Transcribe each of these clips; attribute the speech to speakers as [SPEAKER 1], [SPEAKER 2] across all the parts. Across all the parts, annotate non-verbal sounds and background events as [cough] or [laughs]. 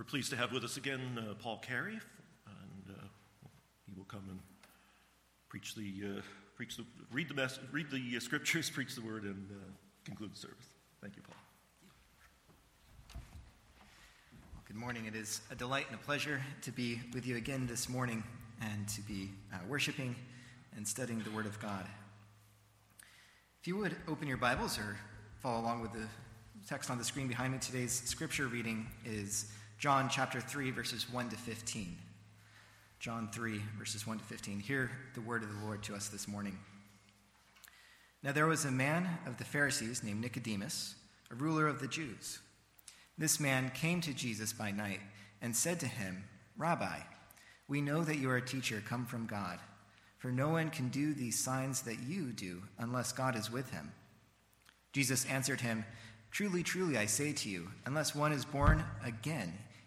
[SPEAKER 1] We're pleased to have with us again uh, Paul Carey, and uh, he will come and preach the, uh, preach the, read the read the uh, scriptures, [laughs] preach the word, and uh, conclude the service. Thank you, Paul.
[SPEAKER 2] Good morning. It is a delight and a pleasure to be with you again this morning and to be uh, worshiping and studying the Word of God. If you would open your Bibles or follow along with the text on the screen behind me, today's scripture reading is John chapter 3, verses 1 to 15. John 3, verses 1 to 15. Hear the word of the Lord to us this morning. Now there was a man of the Pharisees named Nicodemus, a ruler of the Jews. This man came to Jesus by night and said to him, Rabbi, we know that you are a teacher come from God, for no one can do these signs that you do unless God is with him. Jesus answered him, Truly, truly, I say to you, unless one is born again,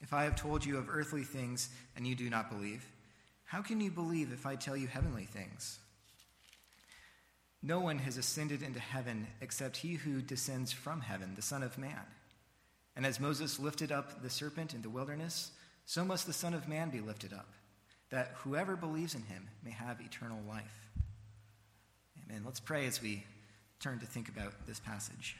[SPEAKER 2] If I have told you of earthly things and you do not believe, how can you believe if I tell you heavenly things? No one has ascended into heaven except he who descends from heaven, the Son of Man. And as Moses lifted up the serpent in the wilderness, so must the Son of Man be lifted up, that whoever believes in him may have eternal life. Amen. Let's pray as we turn to think about this passage.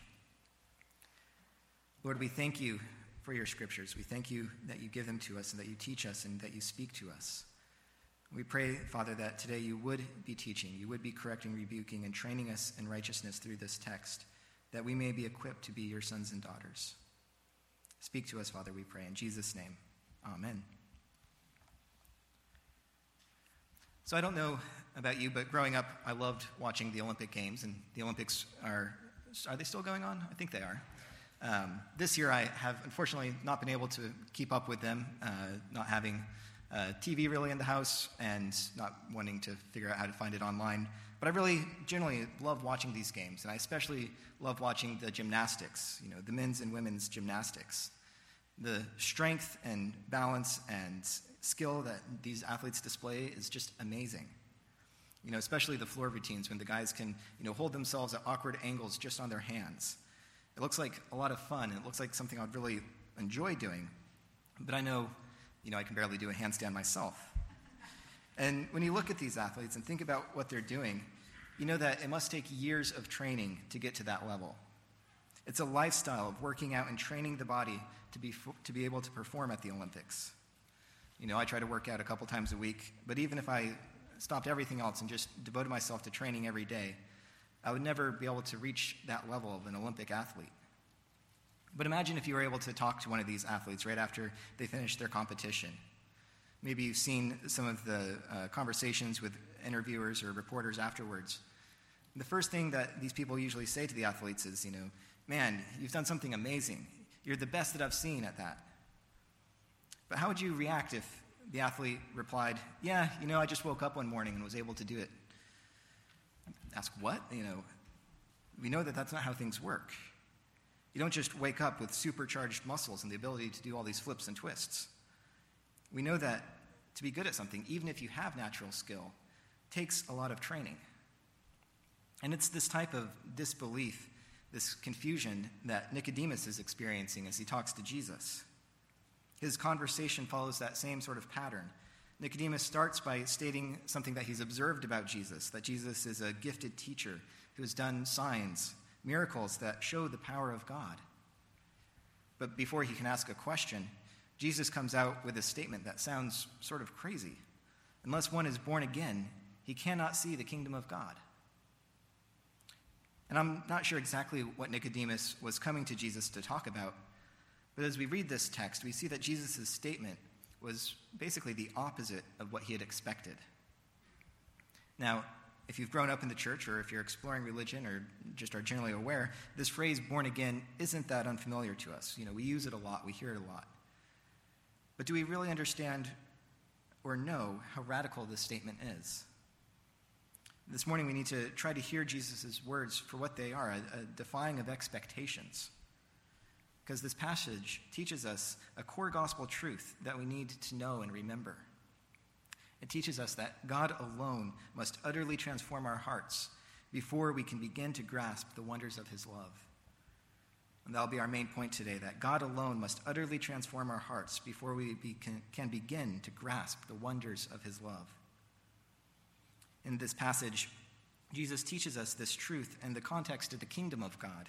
[SPEAKER 2] Lord, we thank you for your scriptures. We thank you that you give them to us and that you teach us and that you speak to us. We pray, Father, that today you would be teaching, you would be correcting, rebuking, and training us in righteousness through this text, that we may be equipped to be your sons and daughters. Speak to us, Father, we pray. In Jesus' name, amen. So I don't know about you, but growing up, I loved watching the Olympic Games, and the Olympics are, are they still going on? I think they are. Um, this year, I have unfortunately not been able to keep up with them, uh, not having uh, TV really in the house and not wanting to figure out how to find it online. But I really generally love watching these games, and I especially love watching the gymnastics, you know, the men's and women's gymnastics. The strength and balance and skill that these athletes display is just amazing. You know, especially the floor routines when the guys can, you know, hold themselves at awkward angles just on their hands it looks like a lot of fun. And it looks like something I'd really enjoy doing. But I know, you know, I can barely do a handstand myself. And when you look at these athletes and think about what they're doing, you know that it must take years of training to get to that level. It's a lifestyle of working out and training the body to be, to be able to perform at the Olympics. You know, I try to work out a couple times a week, but even if I stopped everything else and just devoted myself to training every day, I would never be able to reach that level of an Olympic athlete. But imagine if you were able to talk to one of these athletes right after they finished their competition. Maybe you've seen some of the uh, conversations with interviewers or reporters afterwards. The first thing that these people usually say to the athletes is, you know, man, you've done something amazing. You're the best that I've seen at that. But how would you react if the athlete replied, yeah, you know, I just woke up one morning and was able to do it? Ask, what? You know, we know that that's not how things work. You don't just wake up with supercharged muscles and the ability to do all these flips and twists. We know that to be good at something, even if you have natural skill, takes a lot of training. And it's this type of disbelief, this confusion that Nicodemus is experiencing as he talks to Jesus. His conversation follows that same sort of pattern. Nicodemus starts by stating something that he's observed about Jesus that Jesus is a gifted teacher who has done signs, miracles that show the power of God. But before he can ask a question, Jesus comes out with a statement that sounds sort of crazy. unless one is born again, he cannot see the kingdom of God. And I'm not sure exactly what Nicodemus was coming to Jesus to talk about, but as we read this text, we see that Jesus' statement was basically the opposite of what he had expected. Now, if you've grown up in the church or if you're exploring religion or just are generally aware, this phrase born again isn't that unfamiliar to us. You know, we use it a lot, we hear it a lot. But do we really understand or know how radical this statement is? This morning, we need to try to hear Jesus' words for what they are a, a defying of expectations. Because this passage teaches us a core gospel truth that we need to know and remember. It teaches us that God alone must utterly transform our hearts before we can begin to grasp the wonders of his love. And that'll be our main point today that God alone must utterly transform our hearts before we be, can, can begin to grasp the wonders of his love. In this passage, Jesus teaches us this truth in the context of the kingdom of God.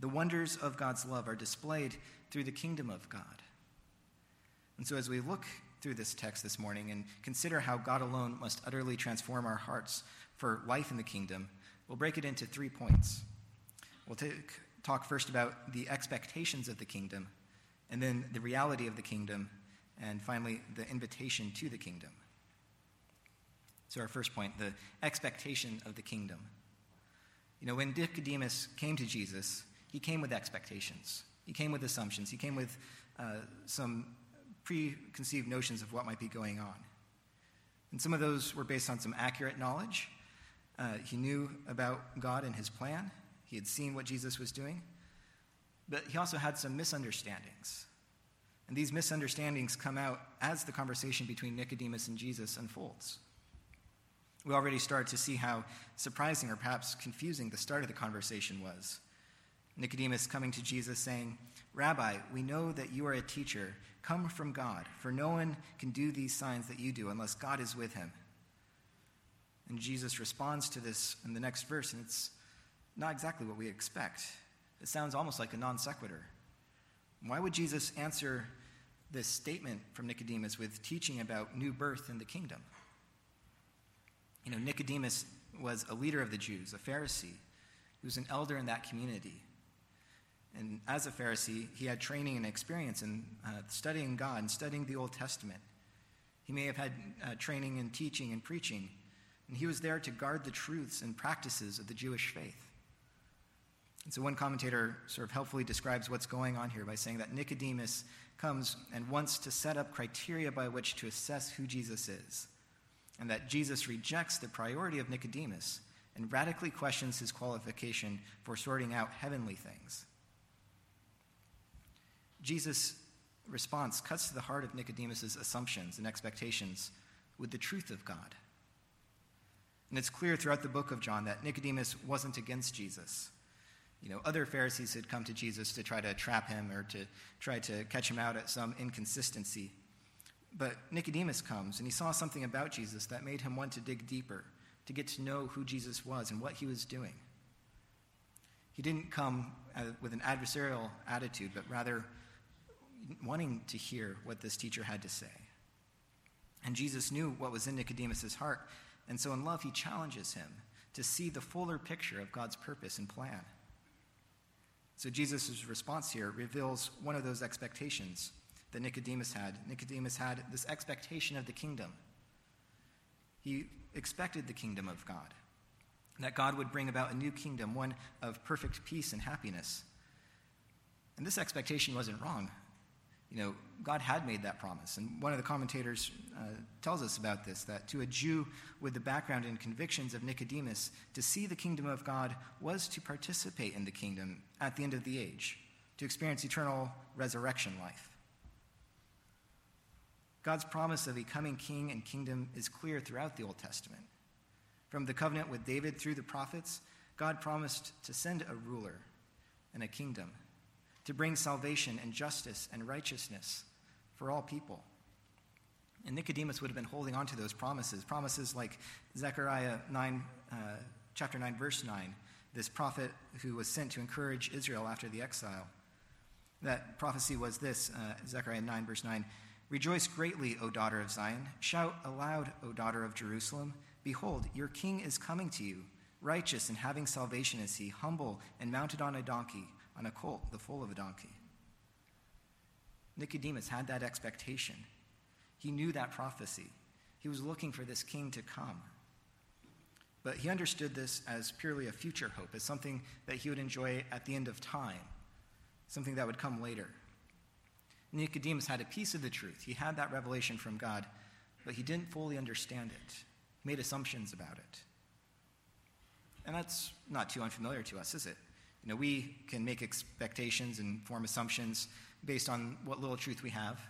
[SPEAKER 2] The wonders of God's love are displayed through the kingdom of God. And so, as we look through this text this morning and consider how God alone must utterly transform our hearts for life in the kingdom, we'll break it into three points. We'll take, talk first about the expectations of the kingdom, and then the reality of the kingdom, and finally, the invitation to the kingdom. So, our first point the expectation of the kingdom. You know, when Nicodemus came to Jesus, he came with expectations, he came with assumptions, he came with uh, some preconceived notions of what might be going on. And some of those were based on some accurate knowledge. Uh, he knew about God and his plan, he had seen what Jesus was doing, but he also had some misunderstandings. And these misunderstandings come out as the conversation between Nicodemus and Jesus unfolds. We already start to see how surprising or perhaps confusing the start of the conversation was. Nicodemus coming to Jesus saying, Rabbi, we know that you are a teacher come from God, for no one can do these signs that you do unless God is with him. And Jesus responds to this in the next verse, and it's not exactly what we expect. It sounds almost like a non sequitur. Why would Jesus answer this statement from Nicodemus with teaching about new birth in the kingdom? You know, Nicodemus was a leader of the Jews, a Pharisee. He was an elder in that community. And as a Pharisee, he had training and experience in uh, studying God and studying the Old Testament. He may have had uh, training in teaching and preaching, and he was there to guard the truths and practices of the Jewish faith. And so, one commentator sort of helpfully describes what's going on here by saying that Nicodemus comes and wants to set up criteria by which to assess who Jesus is, and that Jesus rejects the priority of Nicodemus and radically questions his qualification for sorting out heavenly things. Jesus' response cuts to the heart of Nicodemus' assumptions and expectations with the truth of God. And it's clear throughout the book of John that Nicodemus wasn't against Jesus. You know, other Pharisees had come to Jesus to try to trap him or to try to catch him out at some inconsistency. But Nicodemus comes and he saw something about Jesus that made him want to dig deeper, to get to know who Jesus was and what he was doing. He didn't come uh, with an adversarial attitude, but rather wanting to hear what this teacher had to say. And Jesus knew what was in Nicodemus' heart, and so in love, he challenges him to see the fuller picture of God's purpose and plan. So Jesus' response here reveals one of those expectations that Nicodemus had. Nicodemus had this expectation of the kingdom. He expected the kingdom of God, that God would bring about a new kingdom, one of perfect peace and happiness. And this expectation wasn't wrong you know, God had made that promise. And one of the commentators uh, tells us about this that to a Jew with the background and convictions of Nicodemus, to see the kingdom of God was to participate in the kingdom at the end of the age, to experience eternal resurrection life. God's promise of a coming king and kingdom is clear throughout the Old Testament. From the covenant with David through the prophets, God promised to send a ruler and a kingdom to bring salvation and justice and righteousness for all people. And Nicodemus would have been holding on to those promises, promises like Zechariah 9, uh, chapter 9, verse 9, this prophet who was sent to encourage Israel after the exile. That prophecy was this uh, Zechariah 9, verse 9 Rejoice greatly, O daughter of Zion. Shout aloud, O daughter of Jerusalem. Behold, your king is coming to you. Righteous and having salvation is he, humble and mounted on a donkey, on a colt, the foal of a donkey. Nicodemus had that expectation. He knew that prophecy. He was looking for this king to come. But he understood this as purely a future hope, as something that he would enjoy at the end of time, something that would come later. Nicodemus had a piece of the truth. He had that revelation from God, but he didn't fully understand it, made assumptions about it. And that's not too unfamiliar to us, is it? You know, we can make expectations and form assumptions based on what little truth we have.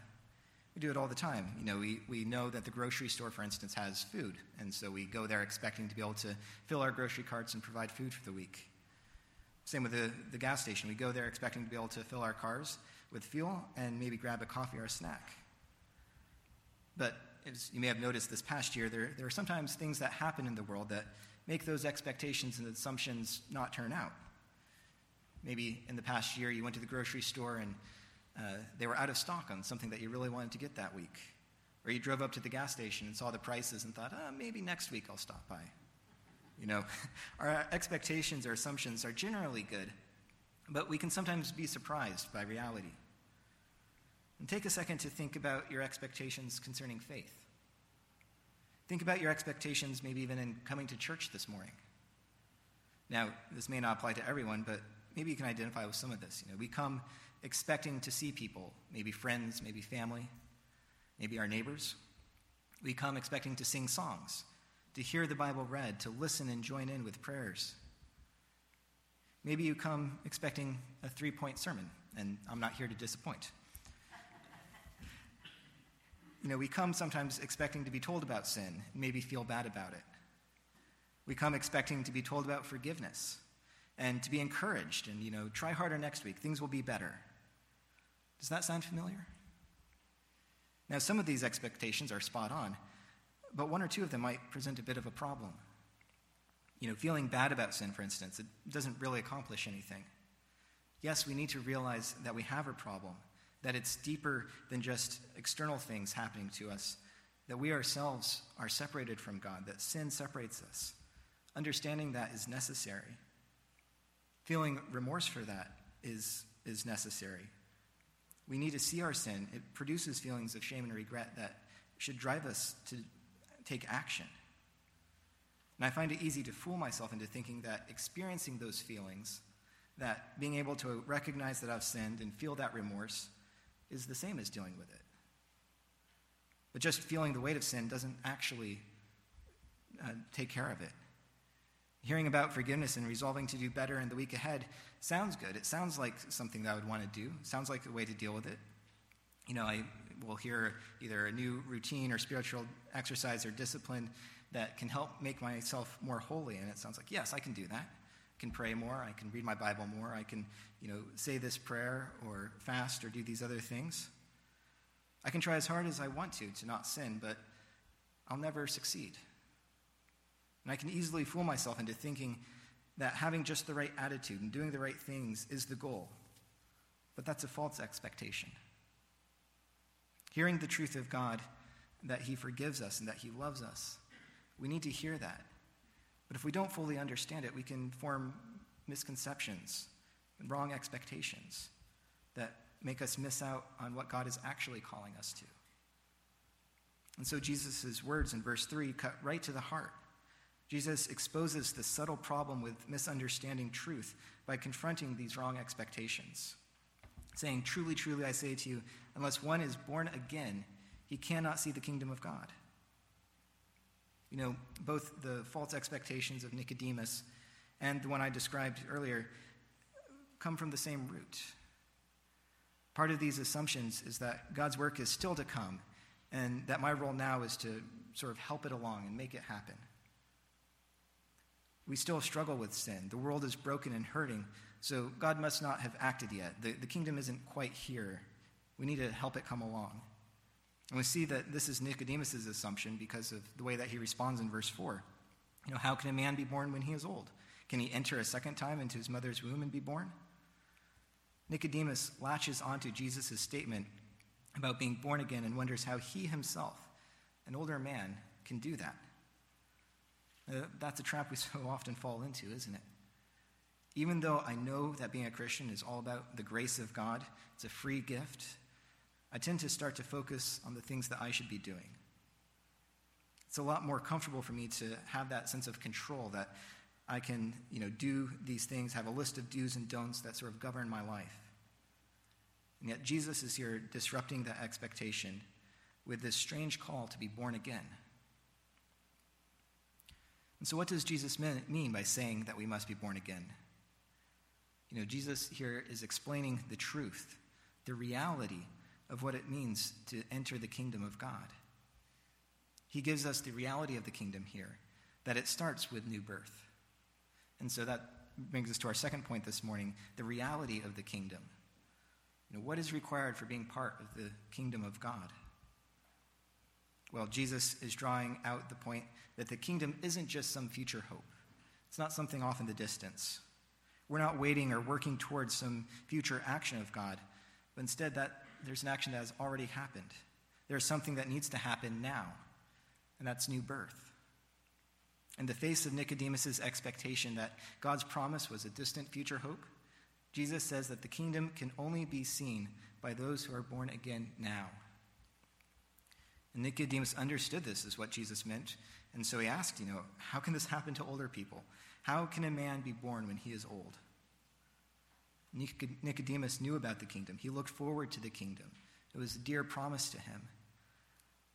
[SPEAKER 2] We do it all the time. You know, we, we know that the grocery store, for instance, has food, and so we go there expecting to be able to fill our grocery carts and provide food for the week. Same with the, the gas station. We go there expecting to be able to fill our cars with fuel and maybe grab a coffee or a snack. But as you may have noticed this past year, there, there are sometimes things that happen in the world that make those expectations and assumptions not turn out. Maybe in the past year you went to the grocery store and uh, they were out of stock on something that you really wanted to get that week. Or you drove up to the gas station and saw the prices and thought, oh, maybe next week I'll stop by. You know, [laughs] our expectations or assumptions are generally good, but we can sometimes be surprised by reality. And take a second to think about your expectations concerning faith. Think about your expectations, maybe even in coming to church this morning. Now, this may not apply to everyone, but maybe you can identify with some of this. You know, we come expecting to see people, maybe friends, maybe family, maybe our neighbors. We come expecting to sing songs, to hear the Bible read, to listen and join in with prayers. Maybe you come expecting a three point sermon, and I'm not here to disappoint. You know, we come sometimes expecting to be told about sin and maybe feel bad about it. We come expecting to be told about forgiveness and to be encouraged and, you know, try harder next week. Things will be better. Does that sound familiar? Now, some of these expectations are spot on, but one or two of them might present a bit of a problem. You know, feeling bad about sin, for instance, it doesn't really accomplish anything. Yes, we need to realize that we have a problem that it's deeper than just external things happening to us, that we ourselves are separated from God, that sin separates us. Understanding that is necessary. Feeling remorse for that is, is necessary. We need to see our sin. It produces feelings of shame and regret that should drive us to take action. And I find it easy to fool myself into thinking that experiencing those feelings, that being able to recognize that I've sinned and feel that remorse, is the same as dealing with it. But just feeling the weight of sin doesn't actually uh, take care of it. Hearing about forgiveness and resolving to do better in the week ahead sounds good. It sounds like something that I would want to do. It sounds like a way to deal with it. You know, I will hear either a new routine or spiritual exercise or discipline that can help make myself more holy. And it sounds like, yes, I can do that I can pray more, I can read my Bible more, I can, you know, say this prayer or fast or do these other things. I can try as hard as I want to to not sin, but I'll never succeed. And I can easily fool myself into thinking that having just the right attitude and doing the right things is the goal. But that's a false expectation. Hearing the truth of God, that He forgives us and that He loves us, we need to hear that. But if we don't fully understand it, we can form misconceptions and wrong expectations that make us miss out on what God is actually calling us to. And so Jesus' words in verse 3 cut right to the heart. Jesus exposes the subtle problem with misunderstanding truth by confronting these wrong expectations, saying, Truly, truly, I say to you, unless one is born again, he cannot see the kingdom of God. You know, both the false expectations of Nicodemus and the one I described earlier come from the same root. Part of these assumptions is that God's work is still to come, and that my role now is to sort of help it along and make it happen. We still struggle with sin. The world is broken and hurting, so God must not have acted yet. The, the kingdom isn't quite here. We need to help it come along. And we see that this is Nicodemus' assumption because of the way that he responds in verse 4. You know, how can a man be born when he is old? Can he enter a second time into his mother's womb and be born? Nicodemus latches onto Jesus' statement about being born again and wonders how he himself, an older man, can do that. Uh, that's a trap we [laughs] so often fall into, isn't it? Even though I know that being a Christian is all about the grace of God, it's a free gift, I tend to start to focus on the things that I should be doing. It's a lot more comfortable for me to have that sense of control that I can, you know, do these things, have a list of do's and don'ts that sort of govern my life. And yet Jesus is here disrupting that expectation with this strange call to be born again. And so, what does Jesus mean by saying that we must be born again? You know, Jesus here is explaining the truth, the reality of what it means to enter the kingdom of God. He gives us the reality of the kingdom here, that it starts with new birth. And so that brings us to our second point this morning the reality of the kingdom. You know, what is required for being part of the kingdom of God? Well, Jesus is drawing out the point that the kingdom isn't just some future hope, it's not something off in the distance. We're not waiting or working towards some future action of God, but instead that there's an action that has already happened. There's something that needs to happen now, and that's new birth. In the face of Nicodemus' expectation that God's promise was a distant future hope, Jesus says that the kingdom can only be seen by those who are born again now. And Nicodemus understood this is what Jesus meant, and so he asked, you know, how can this happen to older people? How can a man be born when he is old? Nicodemus knew about the kingdom. He looked forward to the kingdom. It was a dear promise to him.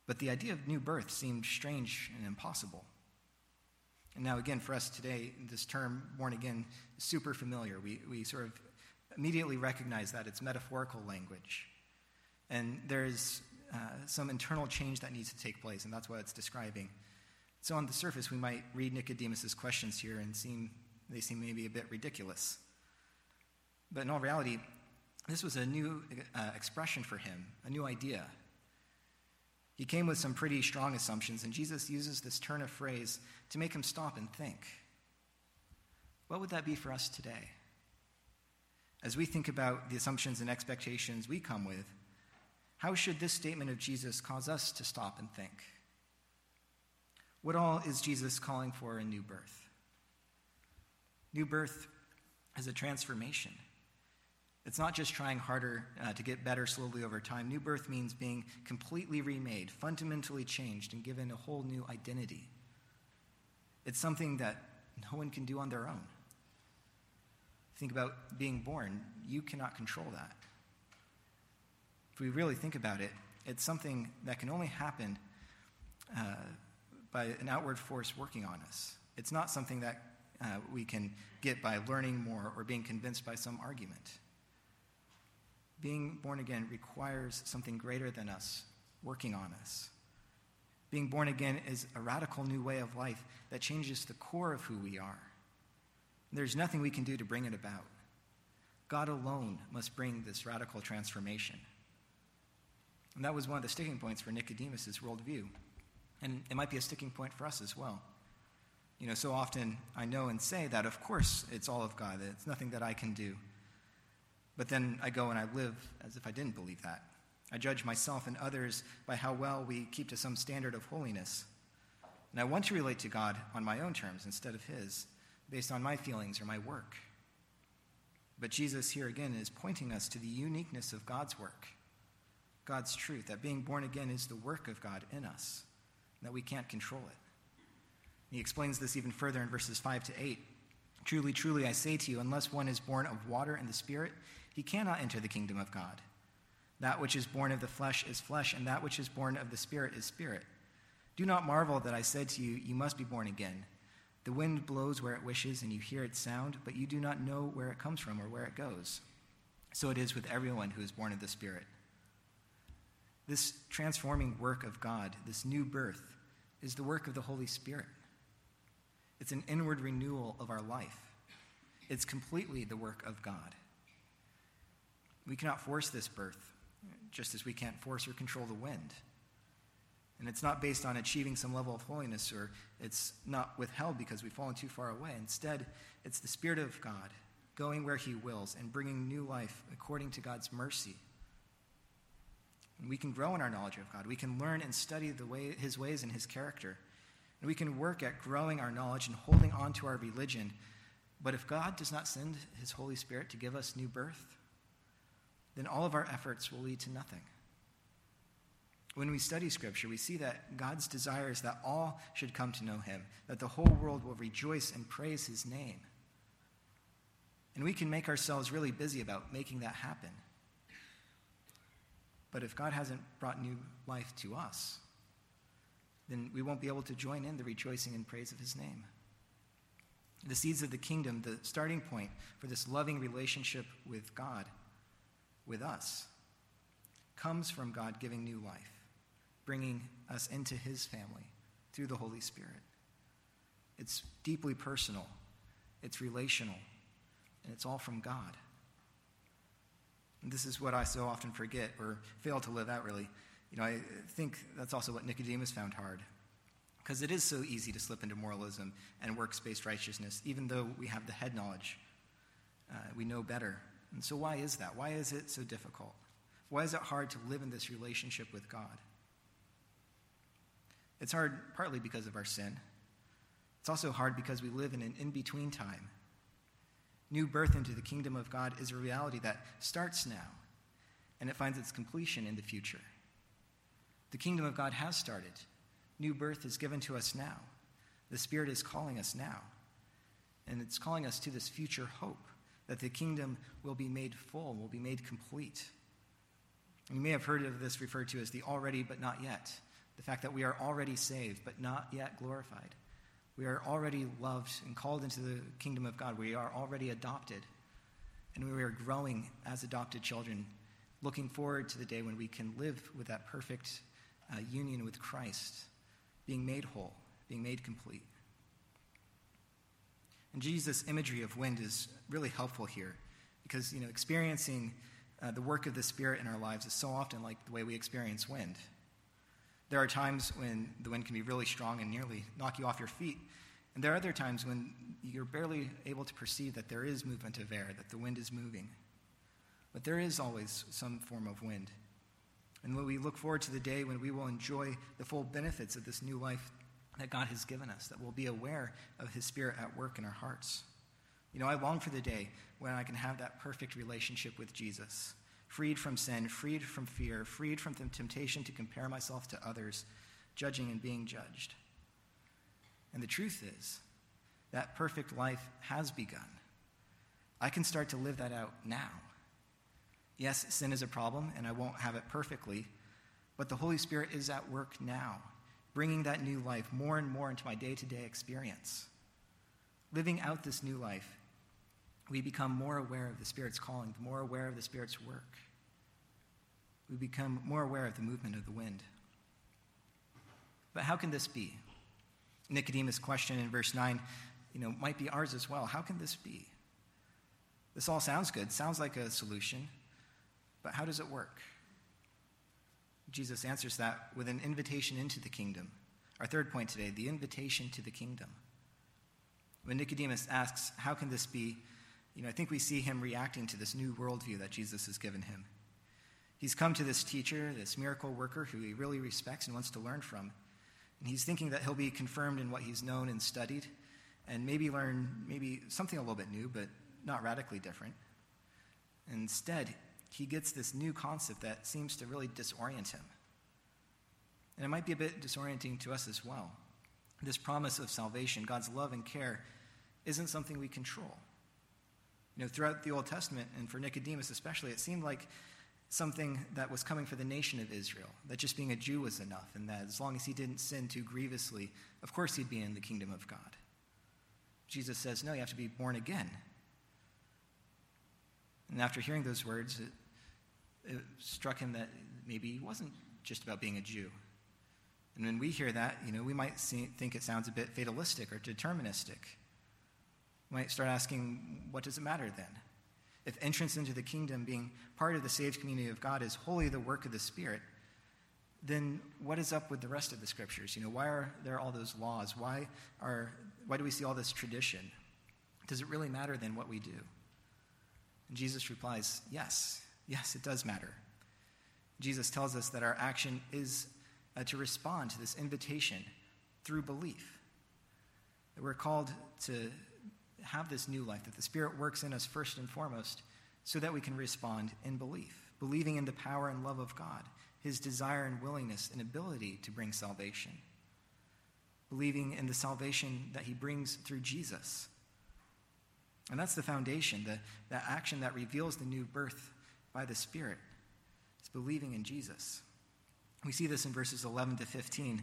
[SPEAKER 2] But the idea of new birth seemed strange and impossible. And now, again, for us today, this term, born again, is super familiar. We, we sort of immediately recognize that it's metaphorical language. And there's uh, some internal change that needs to take place, and that's what it's describing. So, on the surface, we might read Nicodemus's questions here and seem, they seem maybe a bit ridiculous. But in all reality, this was a new uh, expression for him, a new idea. He came with some pretty strong assumptions, and Jesus uses this turn of phrase to make him stop and think. What would that be for us today? As we think about the assumptions and expectations we come with, how should this statement of Jesus cause us to stop and think? What all is Jesus calling for in new birth? New birth is a transformation. It's not just trying harder uh, to get better slowly over time. New birth means being completely remade, fundamentally changed, and given a whole new identity. It's something that no one can do on their own. Think about being born, you cannot control that. If we really think about it, it's something that can only happen uh, by an outward force working on us. It's not something that uh, we can get by learning more or being convinced by some argument. Being born again requires something greater than us working on us. Being born again is a radical new way of life that changes the core of who we are. There's nothing we can do to bring it about. God alone must bring this radical transformation. And that was one of the sticking points for Nicodemus' worldview. And it might be a sticking point for us as well. You know, so often I know and say that, of course, it's all of God, that it's nothing that I can do. But then I go and I live as if I didn't believe that. I judge myself and others by how well we keep to some standard of holiness. And I want to relate to God on my own terms instead of His, based on my feelings or my work. But Jesus here again is pointing us to the uniqueness of God's work, God's truth, that being born again is the work of God in us, that we can't control it. He explains this even further in verses 5 to 8. Truly, truly, I say to you, unless one is born of water and the Spirit, he cannot enter the kingdom of God. That which is born of the flesh is flesh, and that which is born of the Spirit is spirit. Do not marvel that I said to you, You must be born again. The wind blows where it wishes, and you hear its sound, but you do not know where it comes from or where it goes. So it is with everyone who is born of the Spirit. This transforming work of God, this new birth, is the work of the Holy Spirit. It's an inward renewal of our life. It's completely the work of God. We cannot force this birth, just as we can't force or control the wind. And it's not based on achieving some level of holiness, or it's not withheld because we've fallen too far away. Instead, it's the Spirit of God going where He wills and bringing new life according to God's mercy. We can grow in our knowledge of God. We can learn and study the way, his ways and his character. And we can work at growing our knowledge and holding on to our religion. But if God does not send his Holy Spirit to give us new birth, then all of our efforts will lead to nothing. When we study Scripture, we see that God's desire is that all should come to know him, that the whole world will rejoice and praise his name. And we can make ourselves really busy about making that happen. But if God hasn't brought new life to us, then we won't be able to join in the rejoicing and praise of his name. The seeds of the kingdom, the starting point for this loving relationship with God, with us, comes from God giving new life, bringing us into his family through the Holy Spirit. It's deeply personal, it's relational, and it's all from God. And this is what I so often forget or fail to live out, really. You know, I think that's also what Nicodemus found hard. Because it is so easy to slip into moralism and works based righteousness, even though we have the head knowledge. Uh, we know better. And so, why is that? Why is it so difficult? Why is it hard to live in this relationship with God? It's hard partly because of our sin. It's also hard because we live in an in between time New birth into the kingdom of God is a reality that starts now and it finds its completion in the future. The kingdom of God has started. New birth is given to us now. The Spirit is calling us now. And it's calling us to this future hope that the kingdom will be made full, will be made complete. You may have heard of this referred to as the already but not yet. The fact that we are already saved but not yet glorified. We are already loved and called into the kingdom of God. We are already adopted. And we are growing as adopted children, looking forward to the day when we can live with that perfect uh, union with Christ, being made whole, being made complete. And Jesus' imagery of wind is really helpful here because, you know, experiencing uh, the work of the Spirit in our lives is so often like the way we experience wind. There are times when the wind can be really strong and nearly knock you off your feet. And there are other times when you're barely able to perceive that there is movement of air, that the wind is moving. But there is always some form of wind. And when we look forward to the day when we will enjoy the full benefits of this new life that God has given us, that we'll be aware of His Spirit at work in our hearts. You know, I long for the day when I can have that perfect relationship with Jesus freed from sin, freed from fear, freed from the temptation to compare myself to others, judging and being judged. And the truth is, that perfect life has begun. I can start to live that out now. Yes, sin is a problem, and I won't have it perfectly, but the Holy Spirit is at work now, bringing that new life more and more into my day to day experience. Living out this new life we become more aware of the Spirit's calling, more aware of the Spirit's work. We become more aware of the movement of the wind. But how can this be? Nicodemus' question in verse 9, you know, might be ours as well. How can this be? This all sounds good, sounds like a solution, but how does it work? Jesus answers that with an invitation into the kingdom. Our third point today, the invitation to the kingdom. When Nicodemus asks, How can this be? you know, I think we see him reacting to this new worldview that Jesus has given him. He's come to this teacher, this miracle worker who he really respects and wants to learn from. And he's thinking that he'll be confirmed in what he's known and studied and maybe learn maybe something a little bit new, but not radically different. Instead, he gets this new concept that seems to really disorient him. And it might be a bit disorienting to us as well. This promise of salvation, God's love and care, isn't something we control. You know, throughout the Old Testament, and for Nicodemus especially, it seemed like something that was coming for the nation of Israel, that just being a Jew was enough, and that as long as he didn't sin too grievously, of course he'd be in the kingdom of God. Jesus says, no, you have to be born again. And after hearing those words, it, it struck him that maybe he wasn't just about being a Jew. And when we hear that, you know, we might see, think it sounds a bit fatalistic or deterministic might start asking, what does it matter then? If entrance into the kingdom, being part of the saved community of God, is wholly the work of the Spirit, then what is up with the rest of the scriptures? You know, why are there all those laws? Why, are, why do we see all this tradition? Does it really matter then what we do? And Jesus replies, Yes, yes, it does matter. Jesus tells us that our action is uh, to respond to this invitation through belief. That we're called to have this new life, that the Spirit works in us first and foremost, so that we can respond in belief, believing in the power and love of God, His desire and willingness and ability to bring salvation, believing in the salvation that He brings through Jesus. And that's the foundation, the, the action that reveals the new birth by the Spirit. It's believing in Jesus. We see this in verses 11 to 15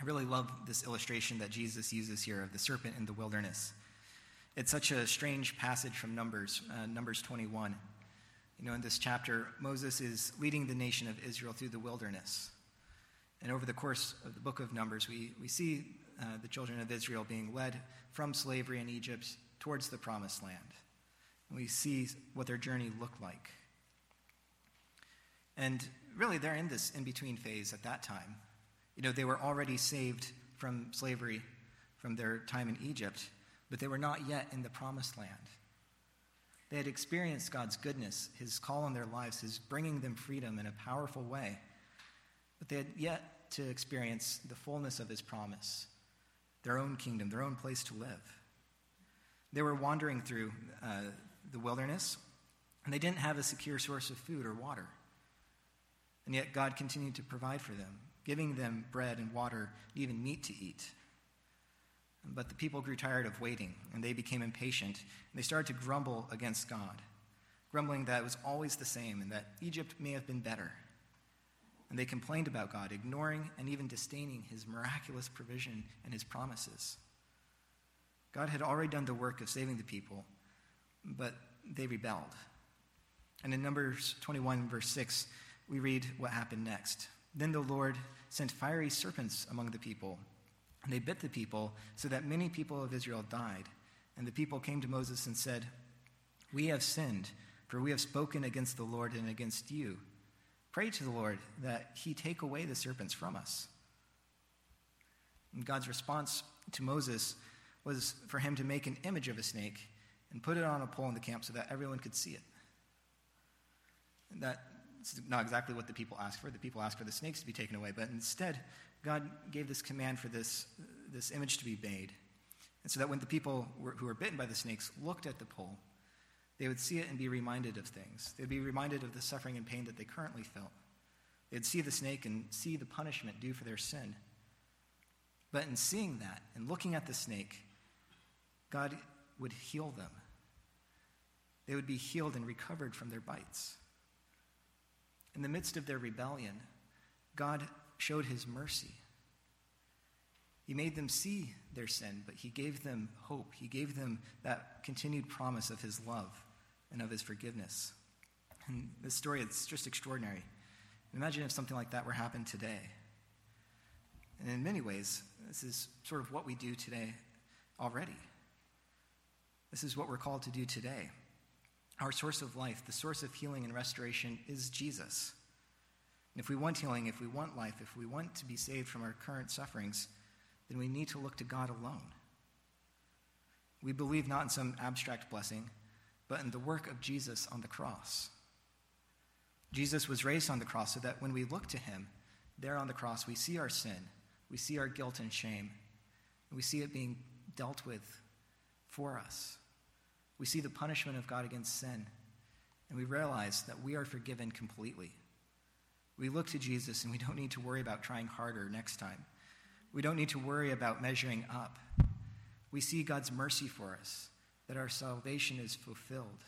[SPEAKER 2] I really love this illustration that Jesus uses here of the serpent in the wilderness. It's such a strange passage from Numbers, uh, Numbers 21. You know, in this chapter, Moses is leading the nation of Israel through the wilderness. And over the course of the book of Numbers, we, we see uh, the children of Israel being led from slavery in Egypt towards the promised land. And we see what their journey looked like. And really, they're in this in between phase at that time. You know, they were already saved from slavery from their time in Egypt, but they were not yet in the promised land. They had experienced God's goodness, His call on their lives, His bringing them freedom in a powerful way, but they had yet to experience the fullness of His promise, their own kingdom, their own place to live. They were wandering through uh, the wilderness, and they didn't have a secure source of food or water. And yet God continued to provide for them giving them bread and water, even meat to eat. But the people grew tired of waiting, and they became impatient, and they started to grumble against God, grumbling that it was always the same and that Egypt may have been better. And they complained about God, ignoring and even disdaining his miraculous provision and his promises. God had already done the work of saving the people, but they rebelled. And in Numbers 21, verse 6, we read what happened next. Then the Lord sent fiery serpents among the people, and they bit the people, so that many people of Israel died. And the people came to Moses and said, We have sinned, for we have spoken against the Lord and against you. Pray to the Lord that he take away the serpents from us. And God's response to Moses was for him to make an image of a snake and put it on a pole in the camp so that everyone could see it. And that it's not exactly what the people asked for. The people asked for the snakes to be taken away, but instead, God gave this command for this, this image to be made. And so that when the people were, who were bitten by the snakes looked at the pole, they would see it and be reminded of things. They'd be reminded of the suffering and pain that they currently felt. They'd see the snake and see the punishment due for their sin. But in seeing that and looking at the snake, God would heal them. They would be healed and recovered from their bites. In the midst of their rebellion, God showed his mercy. He made them see their sin, but he gave them hope. He gave them that continued promise of his love and of his forgiveness. And this story, it's just extraordinary. Imagine if something like that were happened today. And in many ways, this is sort of what we do today already. This is what we're called to do today. Our source of life, the source of healing and restoration, is Jesus. And if we want healing, if we want life, if we want to be saved from our current sufferings, then we need to look to God alone. We believe not in some abstract blessing, but in the work of Jesus on the cross. Jesus was raised on the cross so that when we look to him, there on the cross, we see our sin, we see our guilt and shame, and we see it being dealt with for us. We see the punishment of God against sin, and we realize that we are forgiven completely. We look to Jesus and we don't need to worry about trying harder next time. We don't need to worry about measuring up. We see God's mercy for us, that our salvation is fulfilled,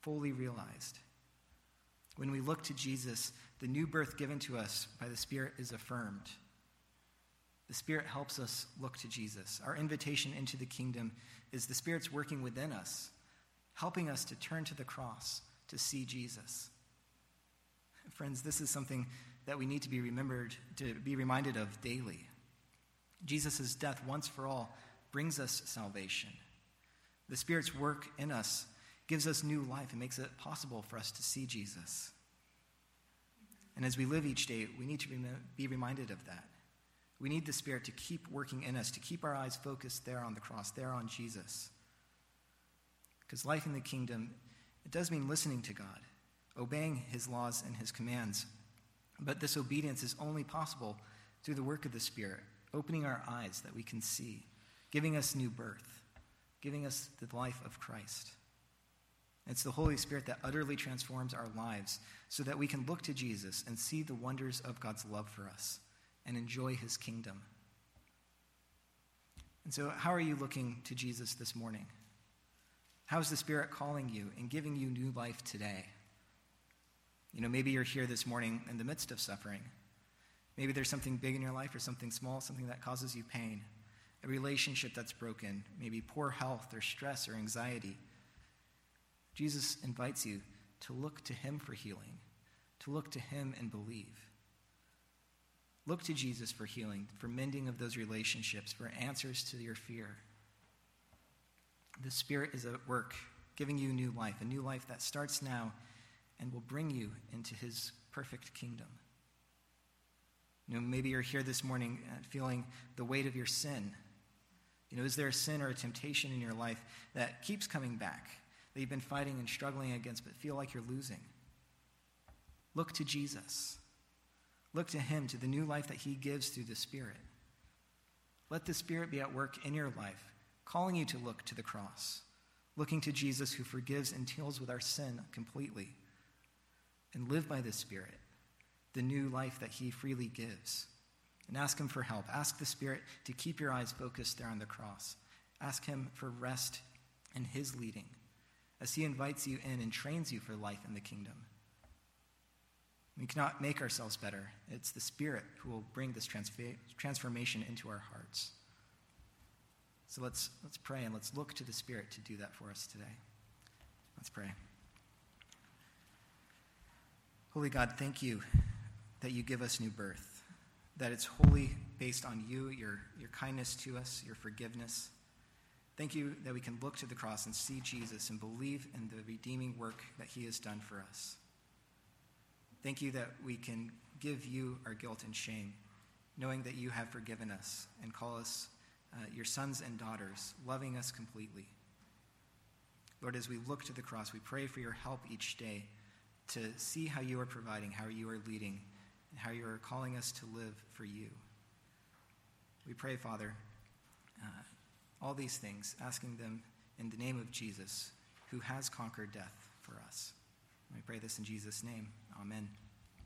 [SPEAKER 2] fully realized. When we look to Jesus, the new birth given to us by the Spirit is affirmed. The Spirit helps us look to Jesus. Our invitation into the kingdom is the Spirit's working within us, helping us to turn to the cross to see Jesus. Friends, this is something that we need to be remembered, to be reminded of daily. Jesus' death once for all brings us salvation. The Spirit's work in us gives us new life and makes it possible for us to see Jesus. And as we live each day, we need to be reminded of that. We need the Spirit to keep working in us, to keep our eyes focused there on the cross, there on Jesus. Because life in the kingdom, it does mean listening to God, obeying his laws and his commands. But this obedience is only possible through the work of the Spirit, opening our eyes that we can see, giving us new birth, giving us the life of Christ. It's the Holy Spirit that utterly transforms our lives so that we can look to Jesus and see the wonders of God's love for us and enjoy his kingdom. And so, how are you looking to Jesus this morning? How is the Spirit calling you and giving you new life today? You know, maybe you're here this morning in the midst of suffering. Maybe there's something big in your life or something small, something that causes you pain, a relationship that's broken, maybe poor health or stress or anxiety. Jesus invites you to look to Him for healing, to look to Him and believe. Look to Jesus for healing, for mending of those relationships, for answers to your fear. The Spirit is at work, giving you new life, a new life that starts now and will bring you into His perfect kingdom. You know, maybe you're here this morning uh, feeling the weight of your sin. You know, is there a sin or a temptation in your life that keeps coming back, that you've been fighting and struggling against, but feel like you're losing? Look to Jesus. Look to Him, to the new life that He gives through the Spirit. Let the Spirit be at work in your life, calling you to look to the cross, looking to Jesus who forgives and deals with our sin completely, and live by the Spirit, the new life that He freely gives. And ask Him for help. Ask the Spirit to keep your eyes focused there on the cross. Ask Him for rest and His leading as He invites you in and trains you for life in the kingdom. We cannot make ourselves better. It's the Spirit who will bring this transformation into our hearts. So let's, let's pray and let's look to the Spirit to do that for us today. Let's pray. Holy God, thank you that you give us new birth, that it's wholly based on you, your, your kindness to us, your forgiveness. Thank you that we can look to the cross and see Jesus and believe in the redeeming work that he has done for us. Thank you that we can give you our guilt and shame, knowing that you have forgiven us and call us uh, your sons and daughters, loving us completely. Lord, as we look to the cross, we pray for your help each day to see how you are providing, how you are leading, and how you are calling us to live for you. We pray, Father, uh, all these things, asking them in the name of Jesus, who has conquered death for us. We pray this in Jesus' name. Amen.